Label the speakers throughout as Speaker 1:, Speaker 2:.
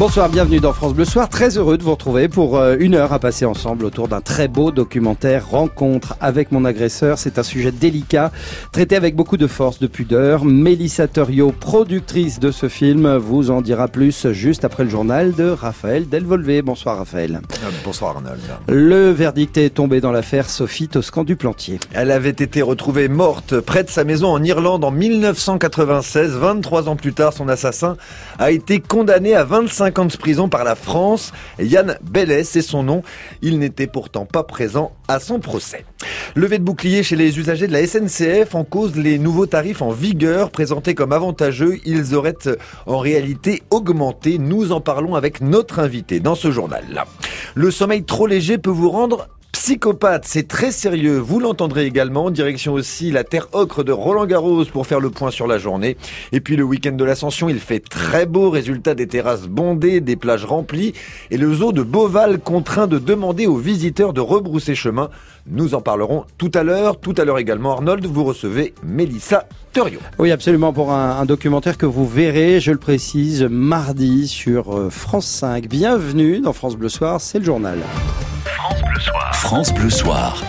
Speaker 1: Bonsoir, bienvenue dans France Bleu Soir. Très heureux de vous retrouver pour euh, une heure à passer ensemble autour d'un très beau documentaire Rencontre avec mon agresseur. C'est un sujet délicat, traité avec beaucoup de force, de pudeur. Mélissa Torio, productrice de ce film, vous en dira plus juste après le journal de Raphaël Delvolvé. Bonsoir Raphaël.
Speaker 2: Euh, bonsoir Arnold.
Speaker 1: Le verdict est tombé dans l'affaire Sophie Toscan du Plantier.
Speaker 2: Elle avait été retrouvée morte près de sa maison en Irlande en 1996. 23 ans plus tard, son assassin a été condamné à 25 ans de prison par la France. Yann Bellet, c'est son nom. Il n'était pourtant pas présent à son procès. Levé de bouclier chez les usagers de la SNCF en cause les nouveaux tarifs en vigueur présentés comme avantageux. Ils auraient en réalité augmenté. Nous en parlons avec notre invité dans ce journal-là. Le sommeil trop léger peut vous rendre Psychopathe, c'est très sérieux, vous l'entendrez également. Direction aussi la terre ocre de Roland Garros pour faire le point sur la journée. Et puis le week-end de l'ascension, il fait très beau, résultat des terrasses bondées, des plages remplies et le zoo de Beauval contraint de demander aux visiteurs de rebrousser chemin. Nous en parlerons tout à l'heure. Tout à l'heure également, Arnold, vous recevez Mélissa Thurio.
Speaker 1: Oui, absolument, pour un, un, documentaire que vous verrez, je le précise, mardi sur euh, France 5. Bienvenue dans France Bleu Soir, c'est le journal.
Speaker 3: France Bleu Soir. France Bleu Soir.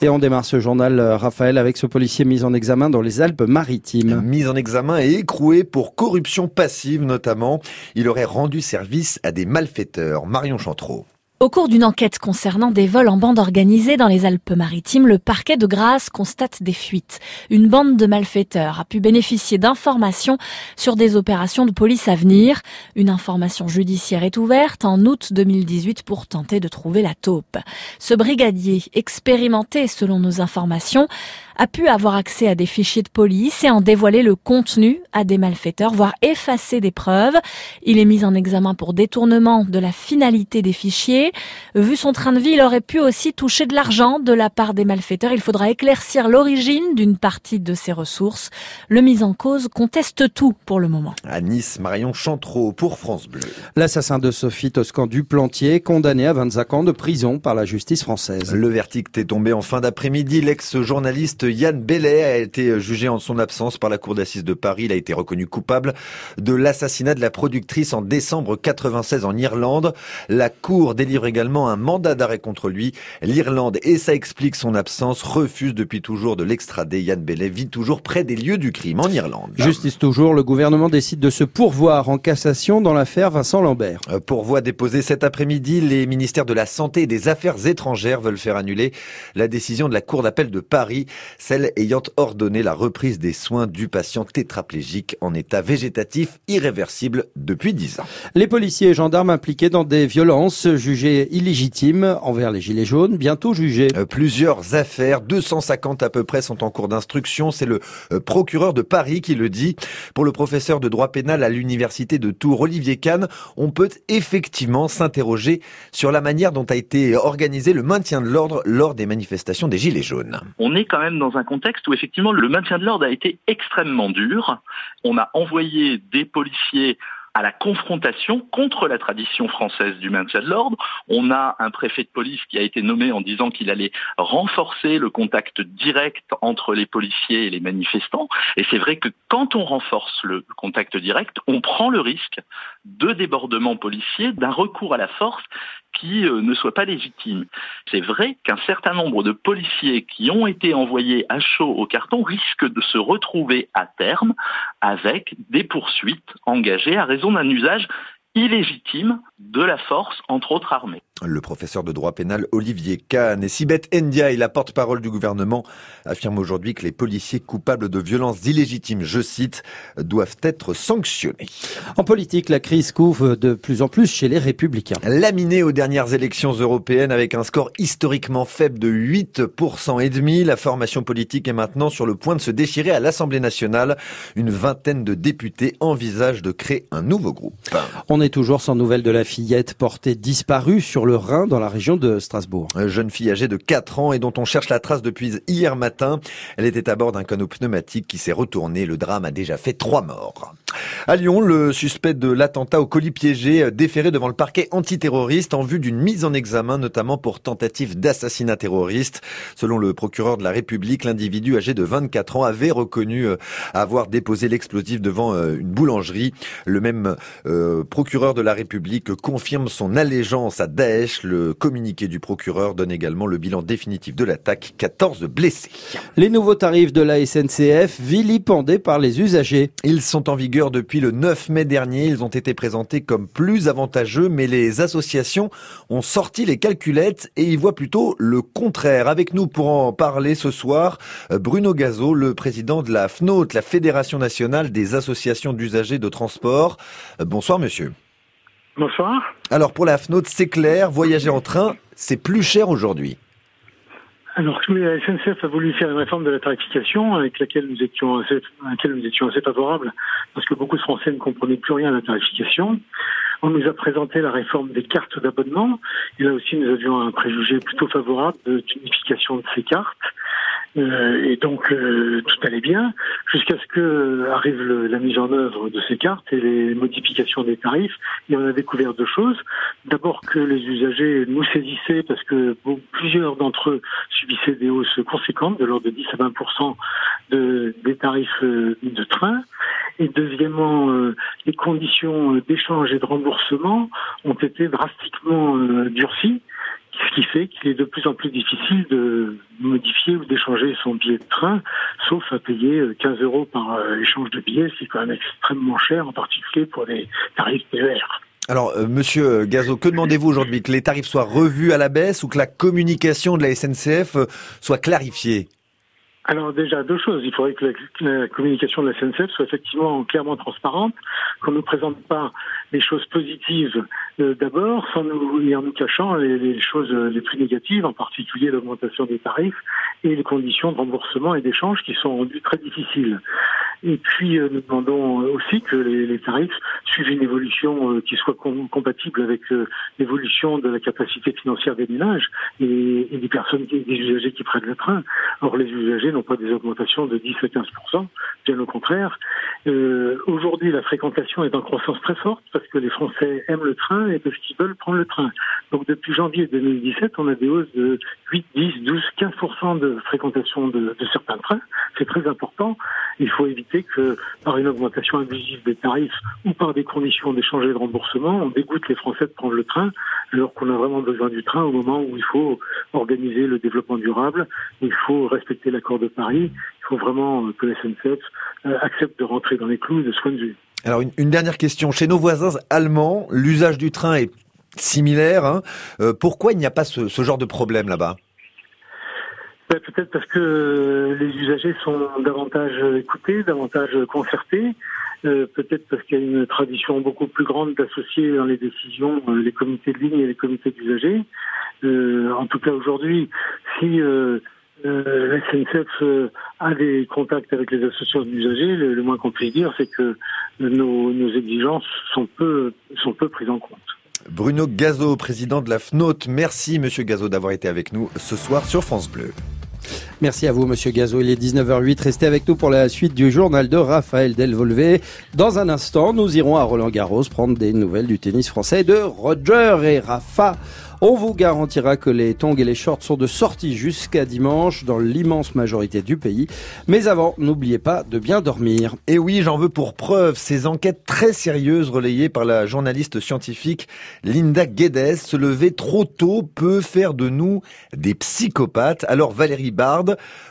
Speaker 1: Et on démarre ce journal, euh, Raphaël, avec ce policier mis en examen dans les Alpes-Maritimes.
Speaker 2: Mis en examen et écroué pour corruption passive notamment. Il aurait rendu service à des malfaiteurs. Marion Chantreau.
Speaker 4: Au cours d'une enquête concernant des vols en bande organisée dans les Alpes-Maritimes, le parquet de Grasse constate des fuites. Une bande de malfaiteurs a pu bénéficier d'informations sur des opérations de police à venir. Une information judiciaire est ouverte en août 2018 pour tenter de trouver la taupe. Ce brigadier, expérimenté selon nos informations, a pu avoir accès à des fichiers de police et en dévoiler le contenu à des malfaiteurs, voire effacer des preuves. Il est mis en examen pour détournement de la finalité des fichiers. Vu son train de vie, il aurait pu aussi toucher de l'argent de la part des malfaiteurs. Il faudra éclaircir l'origine d'une partie de ses ressources. Le mis en cause conteste tout pour le moment.
Speaker 2: À Nice, Marion Chantreau pour France Bleu.
Speaker 1: L'assassin de Sophie Toscan du Plantier, condamné à 25 ans de prison par la justice française.
Speaker 2: Le verdict est tombé en fin d'après-midi. L'ex-journaliste Yann Bellet a été jugé en son absence par la cour d'assises de Paris. Il a été reconnu coupable de l'assassinat de la productrice en décembre 96 en Irlande. La cour délivre également un mandat d'arrêt contre lui. L'Irlande, et ça explique son absence, refuse depuis toujours de l'extrader. Yann Bellet vit toujours près des lieux du crime en Irlande.
Speaker 1: Justice toujours, le gouvernement décide de se pourvoir en cassation dans l'affaire Vincent Lambert.
Speaker 2: Euh, pourvoi déposé cet après-midi, les ministères de la Santé et des Affaires étrangères veulent faire annuler la décision de la Cour d'appel de Paris celle ayant ordonné la reprise des soins du patient tétraplégique en état végétatif irréversible depuis 10 ans.
Speaker 1: Les policiers et gendarmes impliqués dans des violences jugées illégitimes envers les Gilets jaunes, bientôt jugés.
Speaker 2: Euh, plusieurs affaires, 250 à peu près, sont en cours d'instruction. C'est le euh, procureur de Paris qui le dit. Pour le professeur de droit pénal à l'université de Tours, Olivier Kahn, on peut effectivement s'interroger sur la manière dont a été organisé le maintien de l'ordre lors des manifestations des Gilets jaunes.
Speaker 5: On est quand même dans un contexte où effectivement le maintien de l'ordre a été extrêmement dur. On a envoyé des policiers à la confrontation contre la tradition française du maintien de l'ordre. On a un préfet de police qui a été nommé en disant qu'il allait renforcer le contact direct entre les policiers et les manifestants. Et c'est vrai que quand on renforce le contact direct, on prend le risque de débordements policiers, d'un recours à la force qui euh, ne soit pas légitime. C'est vrai qu'un certain nombre de policiers qui ont été envoyés à chaud au carton risquent de se retrouver à terme avec des poursuites engagées à raison d'un usage illégitime de la force, entre autres armées.
Speaker 2: Le professeur de droit pénal Olivier Kahn et Sibeth Ndiaye, la porte-parole du gouvernement, affirme aujourd'hui que les policiers coupables de violences illégitimes, je cite, doivent être sanctionnés.
Speaker 1: En politique, la crise couvre de plus en plus chez les républicains.
Speaker 2: Laminé aux dernières élections européennes avec un score historiquement faible de 8% et demi, la formation politique est maintenant sur le point de se déchirer à l'Assemblée nationale. Une vingtaine de députés envisagent de créer un nouveau groupe.
Speaker 1: On est toujours sans nouvelles de la fillette portée disparue sur le Rhin dans la région de Strasbourg.
Speaker 2: Jeune fille âgée de 4 ans et dont on cherche la trace depuis hier matin. Elle était à bord d'un canot pneumatique qui s'est retourné. Le drame a déjà fait trois morts. À Lyon, le suspect de l'attentat au colis piégé déféré devant le parquet antiterroriste en vue d'une mise en examen notamment pour tentative d'assassinat terroriste. Selon le procureur de la République, l'individu âgé de 24 ans avait reconnu euh, avoir déposé l'explosif devant euh, une boulangerie. Le même euh, procureur de la République confirme son allégeance à Daesh. Le communiqué du procureur donne également le bilan définitif de l'attaque, 14 blessés.
Speaker 1: Les nouveaux tarifs de la SNCF vilipendés par les usagers.
Speaker 2: Ils sont en vigueur depuis le 9 mai dernier. Ils ont été présentés comme plus avantageux, mais les associations ont sorti les calculettes et y voient plutôt le contraire. Avec nous pour en parler ce soir, Bruno Gazo, le président de la FNOT, la Fédération nationale des associations d'usagers de transport. Bonsoir monsieur.
Speaker 6: Bonsoir.
Speaker 2: Alors pour la FNOT, c'est clair, voyager en train, c'est plus cher aujourd'hui.
Speaker 6: Alors, la SNCF a voulu faire une réforme de la tarification avec laquelle nous étions assez, laquelle nous étions assez favorables, parce que beaucoup de Français ne comprenaient plus rien à la tarification. On nous a présenté la réforme des cartes d'abonnement, et là aussi nous avions un préjugé plutôt favorable de unification de ces cartes. Euh, et donc euh, tout allait bien jusqu'à ce que arrive la mise en œuvre de ces cartes et les modifications des tarifs. Et on a découvert deux choses. D'abord que les usagers nous saisissaient parce que plusieurs d'entre eux subissaient des hausses conséquentes de l'ordre de 10 à 20 de, des tarifs euh, de train. Et deuxièmement, les conditions d'échange et de remboursement ont été drastiquement durcies ce qui fait qu'il est de plus en plus difficile de modifier ou d'échanger son billet de train, sauf à payer 15 euh, euros par euh, échange de billets, ce qui est quand même extrêmement cher, en particulier pour les tarifs TER.
Speaker 2: Alors, euh, Monsieur Gazo, que demandez-vous aujourd'hui? Que les tarifs soient revus à la baisse ou que la communication de la SNCF soit clarifiée?
Speaker 6: Alors déjà deux choses. Il faudrait que la, communication de la SNCF soit effectivement clairement transparente, qu'on ne présente pas les choses positives euh, d'abord, sans nous et en nous cachant les, choses les plus négatives, en particulier l'augmentation des tarifs et les conditions de remboursement et d'échange qui sont rendues très difficiles. Et puis euh, nous demandons aussi que les, tarifs suivent une évolution euh, qui soit compatible avec l'évolution de la capacité financière des ménages et, et des personnes, des usagers qui prennent le train. Or les usagers n'ont pas des augmentations de 10 à 15 bien au contraire. Euh, Aujourd'hui, la fréquentation est en croissance très forte parce que les Français aiment le train et parce qu'ils veulent prendre le train. Donc depuis janvier 2017, on a des hausses de 8, 10, 12, 15% de fréquentation de, de certains trains. C'est très important. Il faut éviter que par une augmentation abusive des tarifs ou par des conditions d'échange et de remboursement, on dégoûte les Français de prendre le train alors qu'on a vraiment besoin du train au moment où il faut organiser le développement durable, il faut respecter l'accord de Paris. Il faut vraiment que la SNCF euh, accepte de rentrer dans les clous de ce point de vue.
Speaker 2: Alors une, dernière question. Chez nos voisins allemands, l'usage du train est similaire. Hein. Euh, pourquoi il n'y a pas ce, genre de problème là-bas?
Speaker 6: Ben, Peut-être parce que les usagers sont davantage écoutés, davantage concertés. Euh, peut-être parce qu'il y a une tradition beaucoup plus grande d'associer dans les décisions les comités de ligne et les comités d'usagers. en tout cas aujourd'hui, si euh, la SNCF euh, a des contacts avec les associations d'usagers. Le, moins qu'on puisse dire, c'est que nos, exigences sont peu, sont peu prises en compte.
Speaker 2: Bruno Gazo, président de la FNOT. Merci, monsieur Gazo, d'avoir été avec nous ce soir sur France Bleu.
Speaker 1: Merci à vous, Monsieur Gazo. Il est 19h08. Restez avec nous pour la suite du journal de Raphaël Delvolvé. Dans un instant, nous irons à Roland Garros prendre des nouvelles du tennis français de Roger et Rafa. On vous garantira que les tongs et les shorts sont de sortie jusqu'à dimanche dans l'immense majorité du pays. Mais avant, n'oubliez pas de bien dormir.
Speaker 2: Et oui, j'en veux pour preuve ces enquêtes très sérieuses relayées par la journaliste scientifique Linda Guedes. Se lever trop tôt peut faire de nous des psychopathes. Alors Valérie Bard,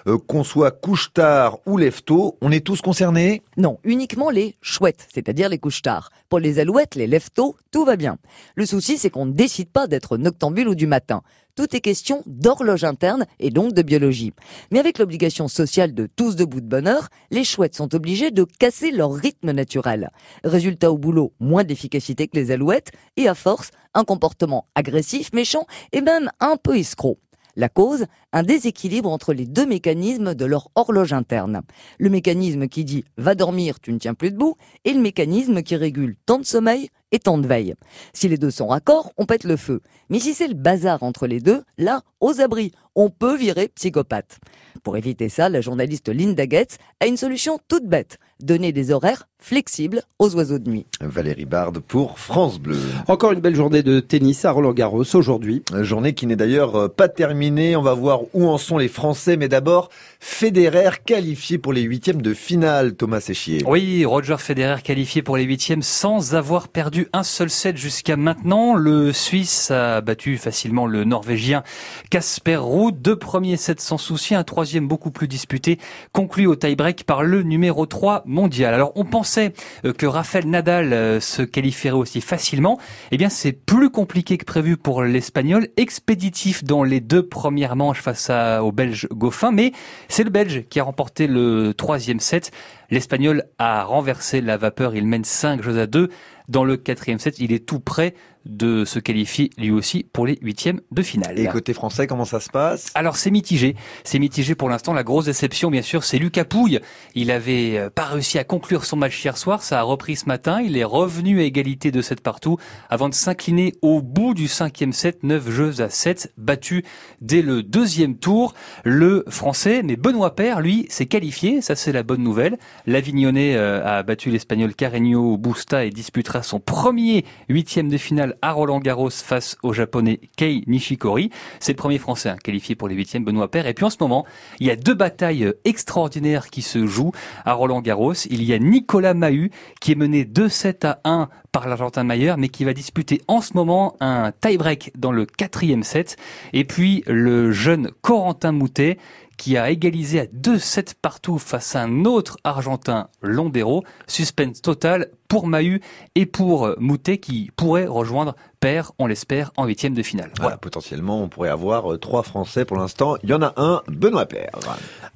Speaker 2: euh, qu'on soit couche-tard ou lève-tôt, on est tous concernés?
Speaker 7: Non, uniquement les chouettes, c'est-à-dire les couche-tard. Pour les alouettes, les lève-tôt, tout va bien. Le souci, c'est qu'on ne décide pas d'être noctambule ou du matin. Tout est question d'horloge interne et donc de biologie. Mais avec l'obligation sociale de tous debout de bonne heure, les chouettes sont obligées de casser leur rythme naturel. Résultat au boulot, moins d'efficacité que les alouettes et à force, un comportement agressif, méchant et même un peu escroc. La cause, un déséquilibre entre les deux mécanismes de leur horloge interne. Le mécanisme qui dit va dormir, tu ne tiens plus debout, et le mécanisme qui régule temps de sommeil et temps de veille. Si les deux sont raccords, on pète le feu. Mais si c'est le bazar entre les deux, là, aux abris, on peut virer psychopathe. Pour éviter ça, la journaliste Linda Getz a une solution toute bête. Donner des horaires flexibles aux oiseaux de nuit.
Speaker 2: Valérie Bard pour France Bleu.
Speaker 1: Encore une belle journée de tennis à Roland Garros aujourd'hui.
Speaker 2: Journée qui n'est d'ailleurs euh, pas terminée. On va voir où en sont les Français. Mais d'abord, Federer qualifié pour les huitièmes de finale, Thomas Séchier.
Speaker 8: Oui, Roger Federer qualifié pour les huitièmes sans avoir perdu un seul set jusqu'à maintenant. Le Suisse a battu facilement le Norvégien Casper Ruud. Deux premiers sets sans souci, un troisième beaucoup plus disputé, conclu au tie-break par le numéro 3 mondial. Alors on pensait euh, que Rafael Nadal euh, se qualifierait aussi facilement. Eh bien c'est plus compliqué que prévu pour l'Espagnol, expéditif dans les deux premières manches face à, au Belge Goffin, mais c'est le Belge qui a remporté le troisième set. L'Espagnol a renversé la vapeur, il mène 5 jeux à 2. Dans le quatrième set, il est tout prêt de se qualifier lui aussi pour les huitièmes de finale.
Speaker 2: Et côté français, comment ça se passe?
Speaker 8: Alors c'est mitigé, c'est mitigé pour l'instant. La grosse déception, bien sûr, c'est Lucas Pouille. Il avait euh, pas réussi à conclure son match hier soir, ça a repris ce matin. Il est revenu à égalité de 7 partout avant de s'incliner au bout du cinquième set, 9 jeux à 7, battu dès le deuxième tour. Le français, mais Benoît Père, lui, s'est qualifié, ça c'est la bonne nouvelle. L'Avignonnais euh, a battu l'espagnol Carreño Busta et disputera son premier huitième de finale à Roland Garros face au japonais Kei Nishikori. C'est le premier français hein, qualifié pour les huitièmes, Benoît Paire. Et puis en ce moment, il y a deux batailles euh, extraordinaires qui se jouent à Roland Garros. Il y a Nicolas Mahut qui est mené 2-7 à 1 par l'Argentin Mayer, mais qui va disputer en ce moment un tie-break dans le quatrième set. Et puis le jeune Corentin Moutet qui a égalisé à 2-7 partout face à un autre Argentin, Londero. Suspense total pour Mahut et pour Moutet qui pourrait rejoindre Père, on l'espère, en huitième de finale.
Speaker 2: Voilà, potentiellement, on pourrait avoir euh, trois Français pour l'instant. Il y en a un, Benoît Père.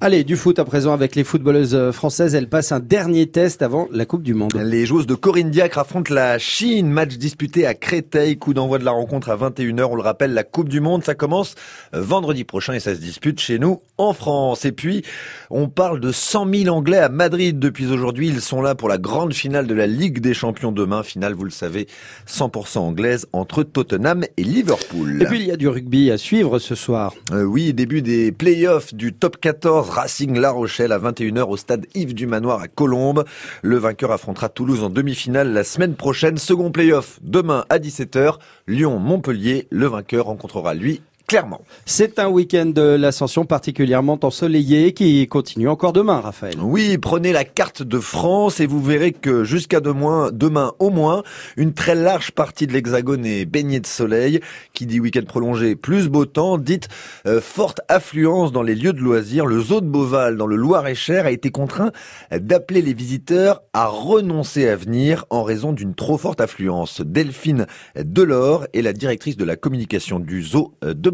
Speaker 1: Allez, du foot à présent avec les footballeuses euh, françaises. Elles passent un dernier test avant la Coupe du Monde.
Speaker 2: Les joueuses de Corinne Diacre affrontent la Chine. Match disputé à Créteil. Coup d'envoi de la rencontre à 21h. On le rappelle, la Coupe du Monde, ça commence euh, vendredi prochain et ça se dispute chez nous en France. Et puis, on parle de 100 000 Anglais à Madrid depuis aujourd'hui. Ils sont là pour la grande finale de la Ligue des Champions demain. Finale, vous le savez, 100% anglaise entre Tottenham et Liverpool.
Speaker 1: Et puis, il y a du rugby à suivre ce soir.
Speaker 2: Euh, oui, début des playoffs du top 14 Racing La Rochelle à 21h au stade Yves du Manoir à Colombes. Le vainqueur affrontera Toulouse en demi-finale la semaine prochaine. Second playoff demain à 17h. Lyon-Montpellier. Le vainqueur rencontrera lui clairement.
Speaker 1: C'est un week-end de l'ascension particulièrement ensoleillé qui continue encore demain, Raphaël.
Speaker 2: Oui, prenez la carte de France et vous verrez que jusqu'à demain, demain au moins, une très large partie de l'hexagone est baignée de soleil. Qui dit week-end prolongé, plus beau temps, dites euh, forte affluence dans les lieux de loisirs. Le zoo de Beauval dans le Loir-et-Cher a été contraint d'appeler les visiteurs à renoncer à venir en raison d'une trop forte affluence. Delphine Delors est la directrice de la communication du zoo de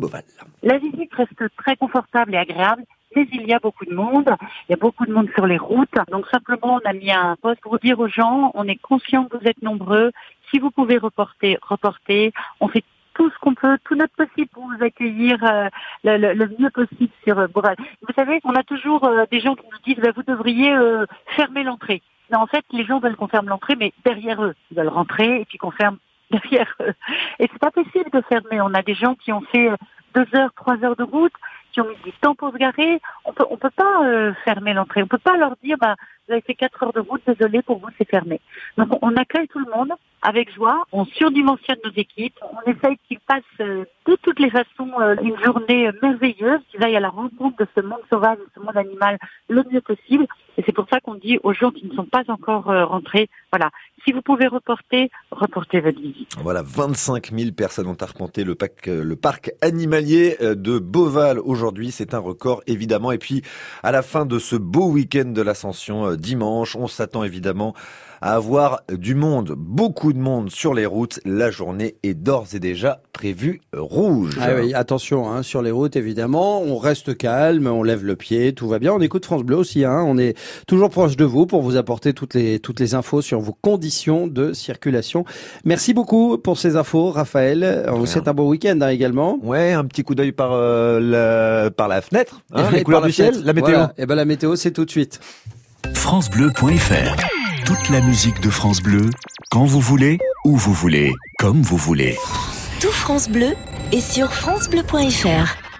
Speaker 9: La visite reste très confortable et agréable. Mais il y a beaucoup de monde, il y a beaucoup de monde sur les routes. Donc simplement, on a mis un poste pour dire aux gens, on est conscient que vous êtes nombreux. Si vous pouvez reporter, reporter. On fait tout ce qu'on peut, tout notre possible pour vous accueillir euh, le, le, le, mieux possible sur euh. Vous savez, on a toujours euh, des gens qui nous disent, bah, vous devriez euh, fermer l'entrée. En fait, les gens veulent qu'on ferme l'entrée, mais derrière eux, ils veulent rentrer et puis qu'on ferme derrière eux. Et c'est pas possible de fermer. On a des gens qui ont fait euh, deux heures, trois heures de route, qui ont mis du temps pour se garer. On peut, on peut pas euh, fermer l'entrée. On peut pas leur dire, bah, vous avez fait quatre heures de route, désolé, pour vous, c'est fermé. Donc, on accueille tout le monde avec joie. On surdimensionne nos équipes. On essaye qu'ils passent euh, de toutes les façons euh, une journée merveilleuse, qu'ils aillent à la rencontre de ce monde sauvage, de ce monde animal le mieux possible. Et c'est pour ça qu'on dit aux gens qui ne sont pas encore rentrés, voilà, si vous pouvez reporter, reportez votre visite.
Speaker 2: Voilà, 25 000 personnes ont arpenté le parc, le parc animalier de Beauval aujourd'hui. C'est un record, évidemment. Et puis, à la fin de ce beau week-end de l'ascension dimanche, on s'attend évidemment à avoir du monde, beaucoup de monde sur les routes. La journée est d'ores et déjà prévue rouge.
Speaker 1: Ah oui, attention hein, sur les routes évidemment. On reste calme, on lève le pied, tout va bien. On écoute France Bleu aussi. Hein, on est toujours proche de vous pour vous apporter toutes les toutes les infos sur vos conditions de circulation. Merci beaucoup pour ces infos, Raphaël. On vous souhaite un bon week-end hein, également.
Speaker 2: Ouais, un petit coup d'œil par euh, la par la fenêtre, hein, les couleurs du ciel, la météo.
Speaker 1: Voilà. Et ben la météo, c'est tout de suite.
Speaker 3: FranceBleu.fr toute la musique de France Bleu, quand vous voulez, où vous voulez, comme vous voulez.
Speaker 10: Tout France Bleu est sur francebleu.fr.